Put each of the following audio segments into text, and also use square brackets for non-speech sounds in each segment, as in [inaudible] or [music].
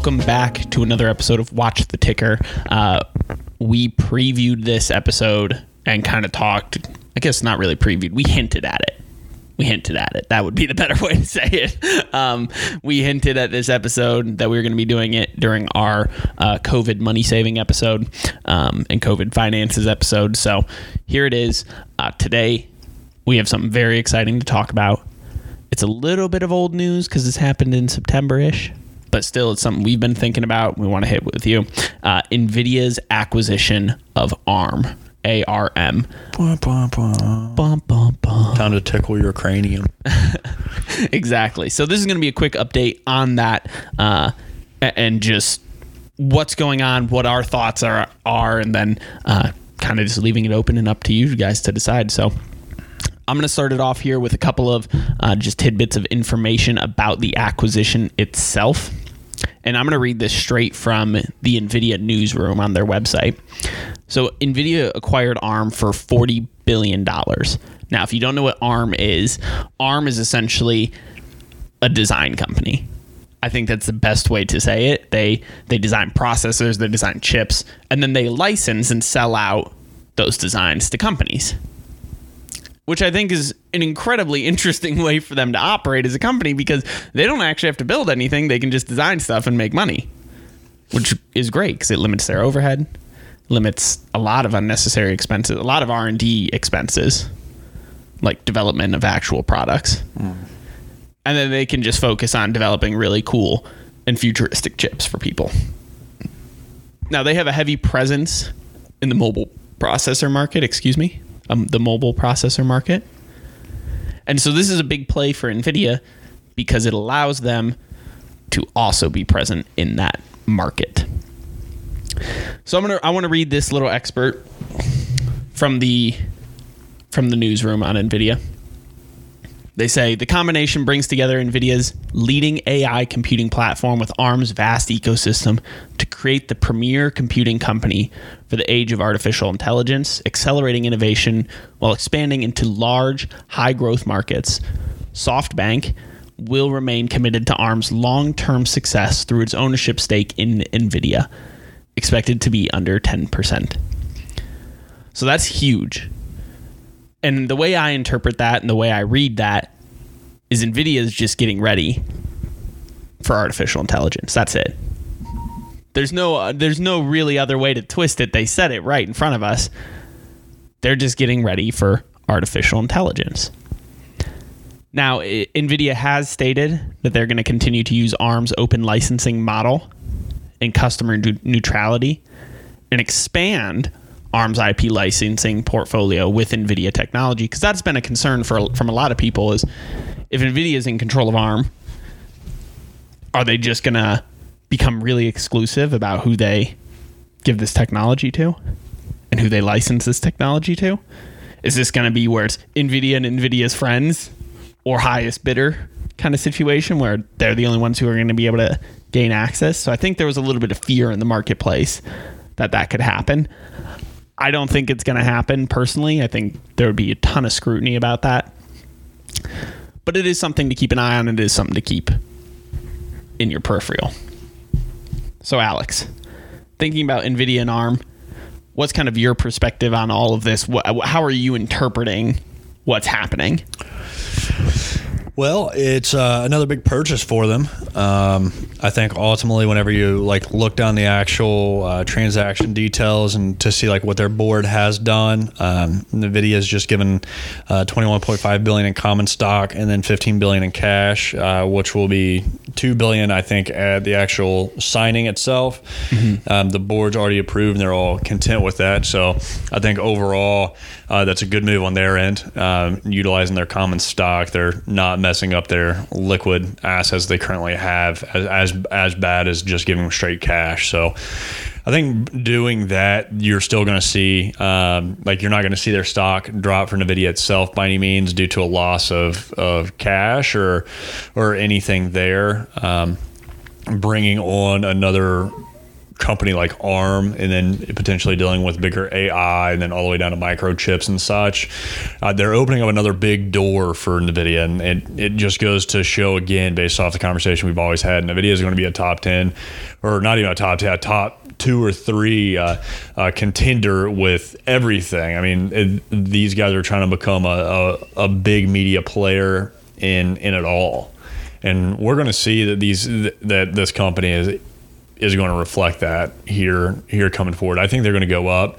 welcome back to another episode of Watch the Ticker. Uh, we previewed this episode and kind of talked, I guess not really previewed, we hinted at it. We hinted at it. That would be the better [laughs] way to say it. Um, we hinted at this episode that we were going to be doing it during our uh, COVID money saving episode um, and COVID finances episode. So here it is. Uh, today, we have something very exciting to talk about. It's a little bit of old news because this happened in September ish, but still, it's something we've been thinking about. We want to hit with you. Uh, NVIDIA's acquisition of ARM. A R M. Bum, bum, bum. Bum, bum, bum. Time to tickle your cranium. [laughs] exactly. So this is going to be a quick update on that, uh, and just what's going on, what our thoughts are, are, and then uh, kind of just leaving it open and up to you guys to decide. So. I'm going to start it off here with a couple of uh, just tidbits of information about the acquisition itself. And I'm going to read this straight from the NVIDIA newsroom on their website. So, NVIDIA acquired ARM for $40 billion. Now, if you don't know what ARM is, ARM is essentially a design company. I think that's the best way to say it. They they design processors, they design chips, and then they license and sell out those designs to companies which I think is an incredibly [laughs] interesting way for them to operate as a company because they don't actually have to build anything; they can just design stuff and make money, which is great because it limits their overhead, limits a lot of unnecessary expenses, a lot of R and D expenses, like development of actual products, hmm. and then they can just focus on developing really cool and futuristic chips for people. Now they have a heavy presence in the mobile processor market. Excuse me, um, the mobile processor market, and so this is a big play for Nvidia because it allows them to also be present in that market. So I'm gonna I want to read this little expert from the from the newsroom on Nvidia. They say the combination brings together NVIDIA's leading AI computing platform with ARM's vast ecosystem to create the premier computing company for the age of artificial intelligence, accelerating innovation while expanding into large, high growth markets. SoftBank will remain committed to ARM's long term success through its ownership stake in NVIDIA, expected to be under 10%. So that's huge and the way I interpret that and the way I read that is Nvidia is just getting ready for artificial intelligence. That's it. There's no uh, there's no really other way to twist it. They said it right in front of us. They're just getting ready for artificial intelligence. Now, Nvidia has stated that they're going to continue to use ARM's open licensing model and customer neu- neutrality and expand ARM's IP licensing portfolio with NVIDIA technology because that's been a concern for from a lot of people is if NVIDIA is in control of ARM, are they just going to become really exclusive about who they give this technology to and who they license this technology to? Is this going to be where it's NVIDIA and NVIDIA's friends or highest bidder kind of situation where they're the only ones who are going to be able to gain access? So I think there was a little bit of fear in the marketplace that that could happen. I don't think it's going to happen personally. I think there would be a ton of scrutiny about that. But it is something to keep an eye on. It is something to keep in your peripheral. So, Alex, thinking about NVIDIA and ARM, what's kind of your perspective on all of this? How are you interpreting what's happening? Well, it's uh, another big purchase for them. Um, I think ultimately, whenever you like look down the actual uh, transaction details and to see like what their board has done, um, Nvidia has just given uh, 21.5 billion in common stock and then 15 billion in cash, uh, which will be two billion, I think, at the actual signing itself. Um, the board's already approved, and they're all content with that. So, I think overall, uh, that's a good move on their end, um, utilizing their common stock. They're not messing up their liquid assets they currently have as as, as bad as just giving them straight cash. So. I think doing that, you're still going to see, um, like, you're not going to see their stock drop for Nvidia itself by any means due to a loss of, of cash or or anything there. Um, bringing on another company like ARM, and then potentially dealing with bigger AI, and then all the way down to microchips and such. Uh, they're opening up another big door for NVIDIA, and it, it just goes to show again, based off the conversation we've always had, NVIDIA is going to be a top 10, or not even a top 10, a top two or three uh, uh, contender with everything. I mean, it, these guys are trying to become a, a, a big media player in in it all, and we're going to see that these that this company is is going to reflect that here here coming forward. I think they're going to go up.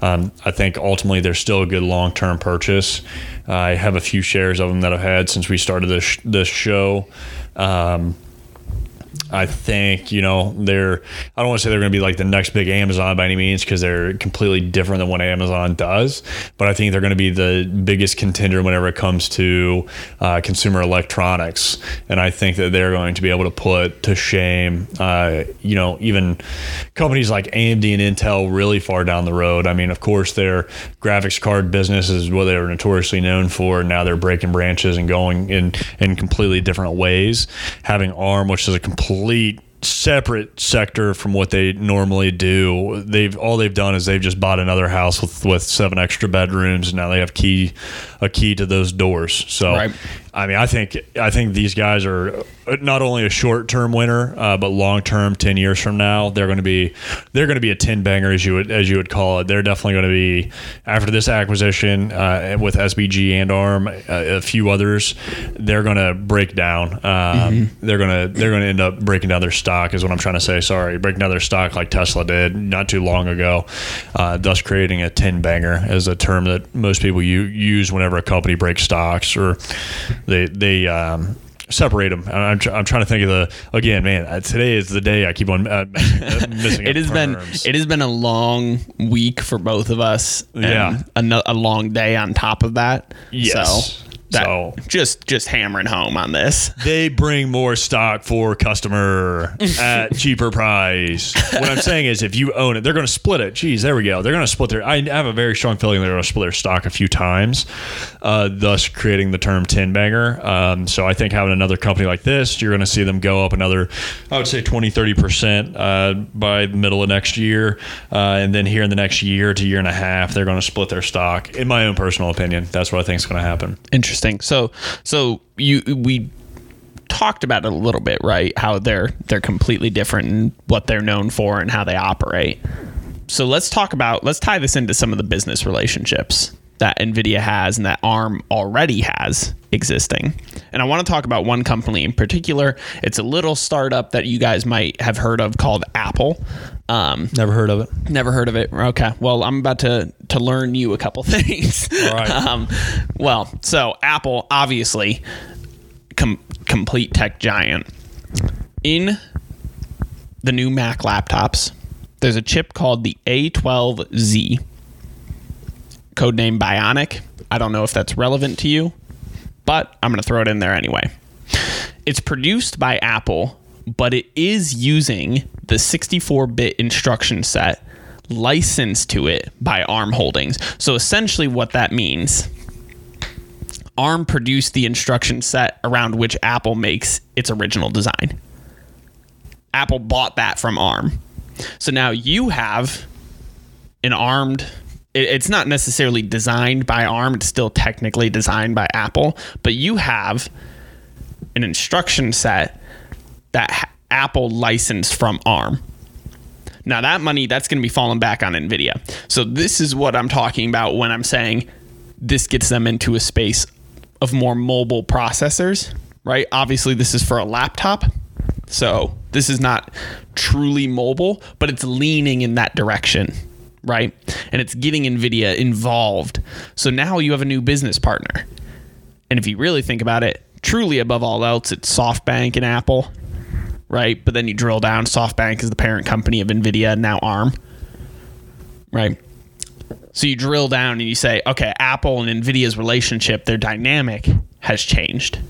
Um, I think ultimately they're still a good long term purchase. I have a few shares of them that I've had since we started this this show. Um, I think you know they're. I don't want to say they're going to be like the next big Amazon by any means because they're completely different than what Amazon does. But I think they're going to be the biggest contender whenever it comes to uh, consumer electronics, and I think that they're going to be able to put to shame, uh, you know, even companies like AMD and Intel really far down the road. I mean, of course, their graphics card business is what they were notoriously known for. Now they're breaking branches and going in in completely different ways. Having ARM, which is a complete complete separate sector from what they normally do. They've all they've done is they've just bought another house with with seven extra bedrooms, and now they have key a key to those doors. So, right. I mean, I think I think these guys are not only a short term winner, uh, but long term, ten years from now, they're going to be they're going to be a ten banger as you would as you would call it. They're definitely going to be after this acquisition uh, with SBG and ARM, uh, a few others. They're going to break down. Um, mm-hmm. They're going to they're going to end up breaking down their stock. Is what I'm trying to say. Sorry, breaking down their stock like Tesla did not too long ago, uh, thus creating a ten banger as a term that most people you, use whenever a company breaks stocks or they they um, separate them. I'm, tr- I'm trying to think of the again, man. Uh, today is the day I keep on uh, [laughs] missing. it has terms. been it has been a long week for both of us. yeah, a, a, long day on top of that. Yes. So that, so just just hammering home on this. They bring more stock for customer at [laughs] cheaper price. What I'm saying is, if you own it, they're going to split it. Geez, there we go. They're going to split their. I have a very strong feeling they're going to split their stock a few times, uh, thus creating the term tin banger. Um, so I think having another company like this, you're going to see them go up another, I would say 20, 30 percent uh, by the middle of next year, uh, and then here in the next year to year and a half, they're going to split their stock. In my own personal opinion, that's what I think is going to happen. Interesting interesting. So so you we talked about it a little bit, right? How they're they're completely different and what they're known for and how they operate. So let's talk about let's tie this into some of the business relationships that Nvidia has and that ARM already has existing. And I want to talk about one company in particular. It's a little startup that you guys might have heard of called Apple. Um, never heard of it. Never heard of it. Okay. Well, I'm about to to learn you a couple [laughs] things. All right. um, well, so Apple, obviously, com- complete tech giant. In the new Mac laptops, there's a chip called the A12Z, codename Bionic. I don't know if that's relevant to you, but I'm going to throw it in there anyway. It's produced by Apple but it is using the 64 bit instruction set licensed to it by ARM Holdings. So essentially, what that means. ARM produced the instruction set around which Apple makes its original design. Apple bought that from ARM. So now you have an armed it's not necessarily designed by ARM, it's still technically designed by Apple, but you have an instruction set that Apple licensed from ARM. Now that money that's going to be falling back on Nvidia. So this is what I'm talking about when I'm saying this gets them into a space of more mobile processors, right? Obviously this is for a laptop. So this is not truly mobile, but it's leaning in that direction, right? And it's getting Nvidia involved. So now you have a new business partner. And if you really think about it, truly above all else, it's SoftBank and Apple right? But then you drill down, SoftBank is the parent company of NVIDIA, now ARM, right? So you drill down and you say, okay, Apple and NVIDIA's relationship, their dynamic has changed.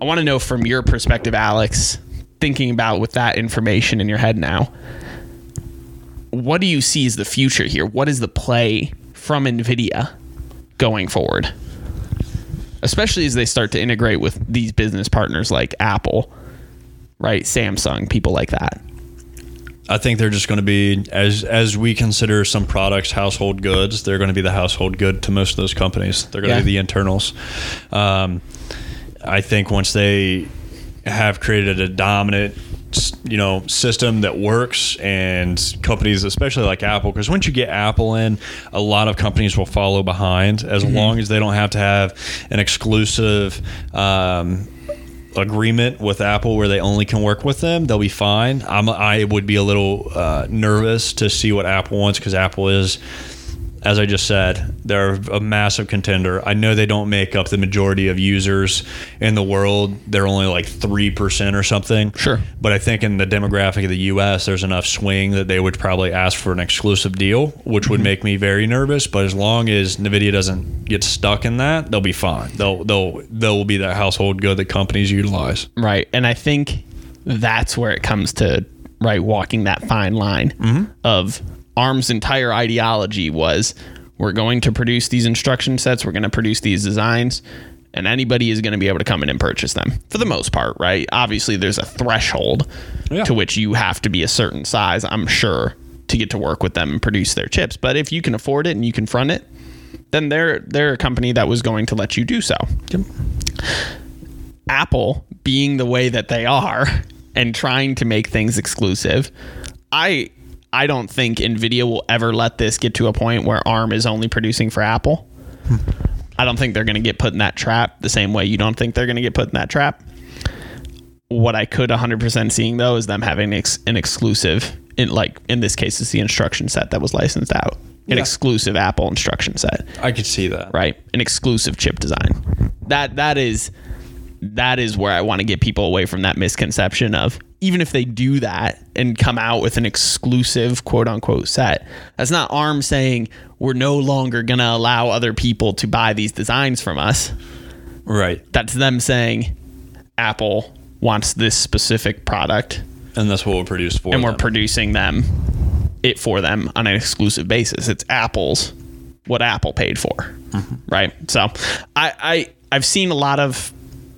I want to know from your perspective, Alex, thinking about with that information in your head now, what do you see as the future here? What is the play from NVIDIA going forward? Especially as they start to integrate with these business partners like Apple right? Samsung, people like that. I think they're just going to be as as we consider some products household goods. They're going to be the household good to most of those companies. They're going Yeah. to be the internals. Um, I think once they have created a dominant you know system that works and companies especially like apple because once you get apple in a lot of companies will follow behind as long as they don't have to have an exclusive um, agreement with Apple where they only can work with them, they'll be fine. I'm, I would be a little uh, nervous to see what Apple wants because Apple is, as I just said, they're a massive contender. I know they don't make up the majority of users in the world. They're only like 3% or something. Sure. But I think in the demographic of the US, there's enough swing that they would probably ask for an exclusive deal, which would mm-hmm. make me very nervous. But as long as Nvidia doesn't get stuck in that, they'll be fine. They'll they'll they'll be that household good that companies utilize. Right. And I think that's where it comes to right walking that fine line mm-hmm. of ARM's entire ideology was we're going to produce these instruction sets, we're going to produce these designs, and anybody is going to be able to come in and purchase them for the most part, right? Obviously, there's a threshold Yeah. to which you have to be a certain size, I'm sure, to get to work with them and produce their chips. But if you can afford it and you can front it, then they're they're a company that was going to let you do so. Apple being the way that they are and trying to make things exclusive, I I don't think Nvidia will ever let this get to a point where ARM is only producing for Apple. I don't think they're going to get put in that trap the same way you don't think they're going to get put in that trap. What I could 100% seeing though is them having ex- an exclusive in like in this case it's the instruction set that was licensed out. An Yeah. exclusive Apple instruction set I could see that. right? An exclusive chip design. That that is that is where I want to get people away from that misconception of even if they do that and come out with an exclusive quote unquote set, that's not ARM saying we're no longer going to allow other people to buy these designs from us. Right. That's them saying Apple wants this specific product And that's what we'll produce for and we're producing them it for them on an exclusive basis. It's Apple's what Apple paid for, mm-hmm. right? So, I, I I've seen a lot of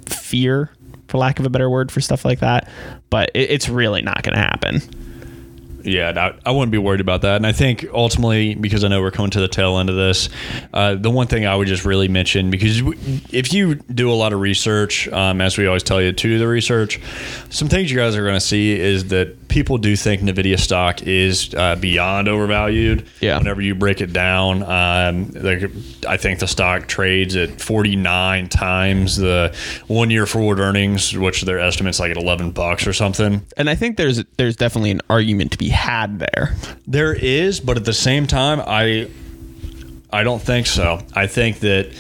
fear, for lack of a better word, for stuff like that, but it, it's really not going to happen. Yeah, I, I wouldn't be worried about that. And I think ultimately, because I know we're coming to the tail end of this, uh, the one thing I would just really mention, because if you do a lot of research, um, as we always tell you to do the research, some things you guys are going to see is that people do think NVIDIA stock is uh, beyond overvalued. Yeah. Whenever you break it down, um, like, I think the stock trades at 49 times the one year forward earnings, which their estimate's like at 11 bucks or something. And I think there's there's definitely an argument to be had there. There is, but at the same time, I I don't think so. I think that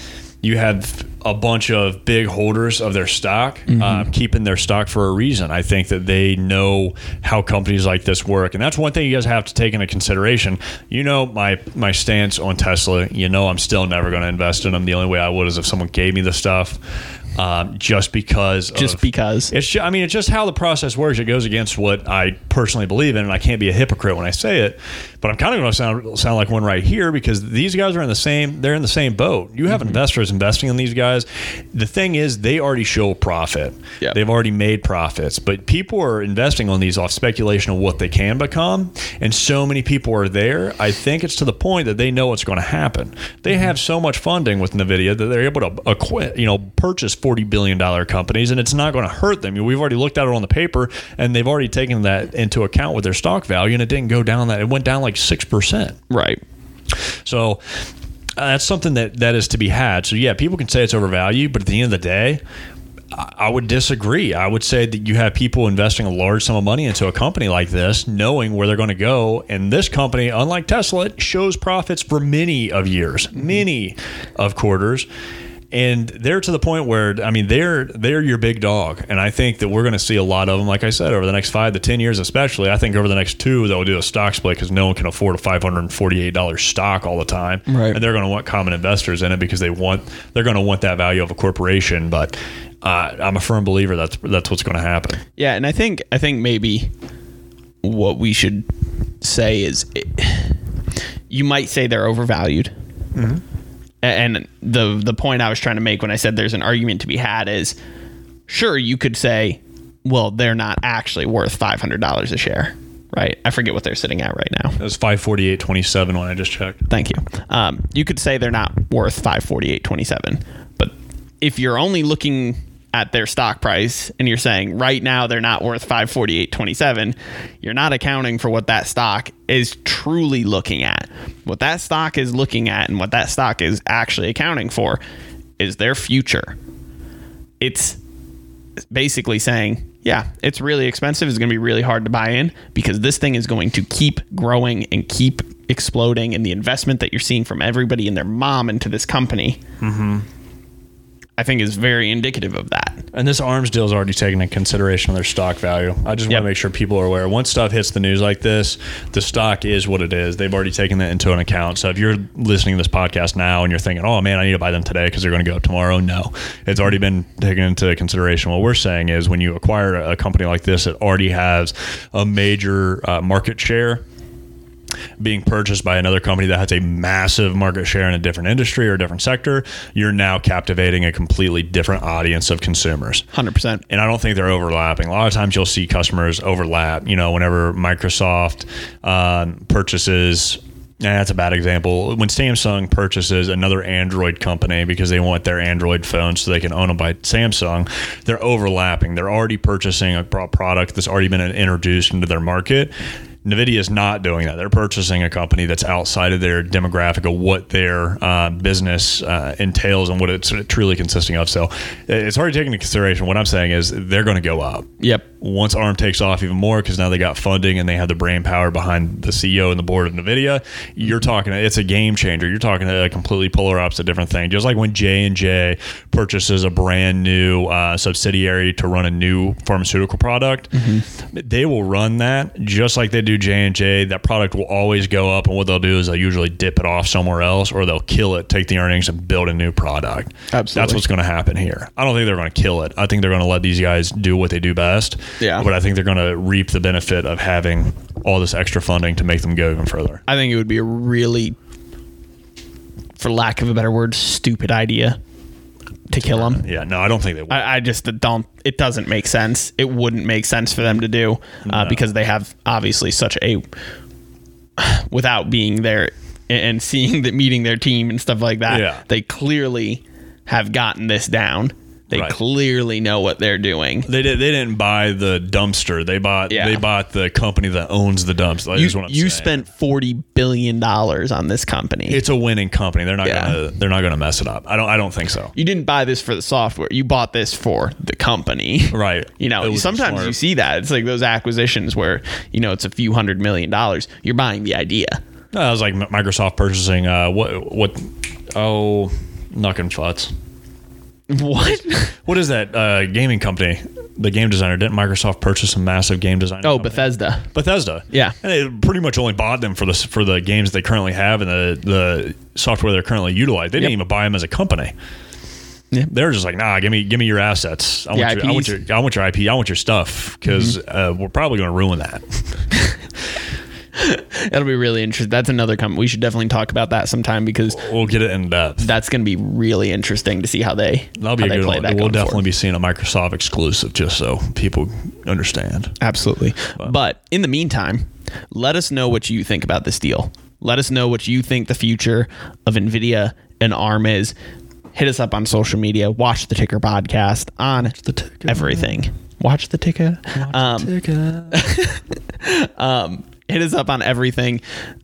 you have a bunch of big holders of their stock uh, keeping their stock for a reason. I think that they know how companies like this work, and that's one thing you guys have to take into consideration. You know my my stance on Tesla. You know I'm still never going to invest in them. The only way I would is if someone gave me the stuff. Um, just because Just of- because. it's ju- I mean, it's just how the process works. It goes against what I personally believe in, and I can't be a hypocrite when I say it. But I'm kind of going to sound sound like one right here because these guys are in the same. They're in the same boat. You have mm-hmm. investors investing in these guys. The thing is, they already show profit. Yeah. They've already made profits, but people are investing on these off speculation of what they can become, and so many people are there. I think it's to the point that they know what's going to happen. They mm-hmm. have so much funding with Nvidia that they're able to acquit, you know, purchase forty billion dollar companies, and it's not going to hurt them. We've already looked at it on the paper, and they've already taken that into account with their stock value, and it didn't go down that. It went down like six percent. Right. So uh, that's something that that is to be had. So yeah, people can say it's overvalued, but at the end of the day, I I would disagree. I would say that you have people investing a large sum of money into a company like this, knowing where they're going to go. And this company, unlike Tesla, shows profits for many of years, many of quarters. And they're to the point where I mean they're they're your big dog, and I think that we're going to see a lot of them. Like I said, over the next five to ten years, especially. I think over the next two, they'll do a stock split because no one can afford a five hundred and forty-eight dollars stock all the time, Right. and they're going to want common investors in it because they want they're going to want that value of a corporation. But uh, I'm a firm believer that's that's what's going to happen. Yeah, and I think I think maybe what we should say is it, you might say they're overvalued. A- And the the point I was trying to make when I said there's an argument to be had is sure you could say, well, they're not actually worth five hundred dollars a share. right? I forget what they're sitting at right now. It was 548.27 when I just checked. Thank you. Um, you could say they're not worth 548.27, but if you're only looking at their stock price and you're saying right now they're not worth 548.27, you're not accounting for what that stock is truly looking at. What that stock is looking at and what that stock is actually accounting for is their future. It's basically saying, yeah, it's really expensive. It's going to be really hard to buy in because this thing is going to keep growing and keep exploding. And the investment that you're seeing from everybody and their mom into this company, mm-hmm. I think, is very indicative of that. And this arms deal is already taken into consideration of their stock value. I just Yep. want to make sure people are aware. Once stuff hits the news like this, the stock is what it is. They've already taken that into an account. So if you're listening to this podcast now and you're thinking, "Oh man, I need to buy them today because they're going to go up tomorrow," no, it's already been taken into consideration. What we're saying is, when you acquire a company like this, it already has a major uh, market share being purchased by another company that has a massive market share in a different industry or a different sector, you're now captivating a completely different audience of consumers. 100%. And I don't think they're overlapping. A lot of times you'll see customers overlap. You know, whenever Microsoft um, purchases. Yeah, that's a bad example. When Samsung purchases another Android company because they want their Android phone so they can own them by Samsung, they're overlapping. They're already purchasing a product that's already been introduced into their market. Nvidia is not doing that. They're purchasing a company that's outside of their demographic of what their uh, business uh, entails and what it's truly consisting of. So it's already taken into consideration. What I'm saying is they're going to go up Yep. once ARM takes off even more because now they got funding and they have the brain power behind the CEO and the board of NVIDIA. You're talking it's a game changer. You're talking a completely polar opposite different thing. Just like when J and J purchases a brand new uh, subsidiary to run a new pharmaceutical product, they will run that just like they do J and J. That product will always go up, and what they'll do is they'll usually dip it off somewhere else, or they'll kill it, take the earnings, and build a new product. Absolutely. That's what's going to happen here. I don't think they're going to kill it. I think they're going to let these guys do what they do best. Yeah. But I think they're going to reap the benefit of having all this extra funding to make them go even further. I think it would be a really, for lack of a better word, stupid idea to kill them. Yeah. No, I don't think they will. I, I just don't. It doesn't make sense. It wouldn't make sense for them to do uh, because they have obviously such a, [sighs] without being there and seeing that meeting their team and stuff like that. Yeah. They clearly have gotten this down. They Right. clearly know what they're doing. they did. They didn't buy the dumpster. They bought. Yeah. They bought the company that owns the dumpster. You, is what I'm you spent forty billion dollars on this company. It's a winning company. They're not Yeah. gonna. They're not gonna mess it up. I don't. I don't think so. you didn't buy this for the software. You bought this for the company. Right. You know, sometimes smart. you see that. It's like those acquisitions where, you know, it's a few hundred million dollars. You're buying the idea. No, that was like Microsoft purchasing. Uh, what? What? Oh, Knuckin' Futz. What? What is that uh, gaming company? The game designer didn't Microsoft purchase a massive game design? oh, company? Bethesda. Bethesda. Yeah. and they pretty much only bought them for the for the games they currently have and the the software they're currently utilizing. They didn't even buy them as a company. Yeah. They're just like, nah, give me give me your assets. I want your, I want your I want your IP. I want your stuff because uh, we're probably going to ruin that. [laughs] [laughs] That'll be really interesting. That's another company. We should definitely talk about that sometime because we'll get it in depth. that's going to be really interesting to see how they That'll be a they good play one. that. We'll definitely forward. be seeing a Microsoft exclusive, just so people understand. Absolutely. But in the meantime, let us know what you think about this deal. Let us know what you think the future of NVIDIA and ARM is. Hit us up on social media. Watch the Ticker podcast on the ticker. everything. Watch the Ticker. Um, [laughs] hit us up on everything.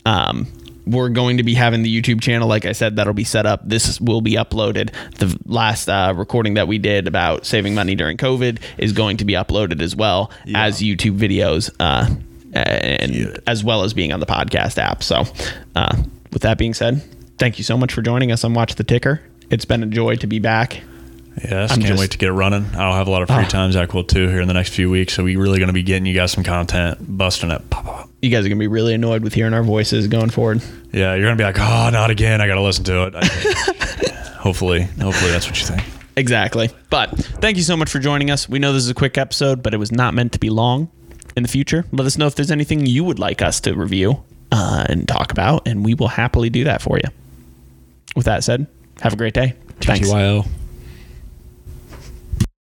Um, we're going to be having the YouTube channel, like I said, that'll be set up. This will be uploaded. The last uh, recording that we did about saving money during COVID is going to be uploaded as well as YouTube videos, uh, and as well as being on the podcast app. So, uh, with that being said, thank you so much for joining us on Watch the Ticker. It's been a joy to be back. Yes, I'm can't wait to get it running. I'll have a lot of free Ah. time. Zach will too here in the next few weeks. So we're really going to be getting you guys some content, busting it. You guys are going to be really annoyed with hearing our voices going forward. Yeah, you're going to be like, oh, not again. I got to listen to it. [laughs] Hopefully, hopefully that's what you think. Exactly. But thank you so much for joining us. We know this is a quick episode, but it was not meant to be long. In the future, let us know if there's anything you would like us to review uh, and talk about, and we will happily do that for you. With that said, have a great day. Thanks. TTYO.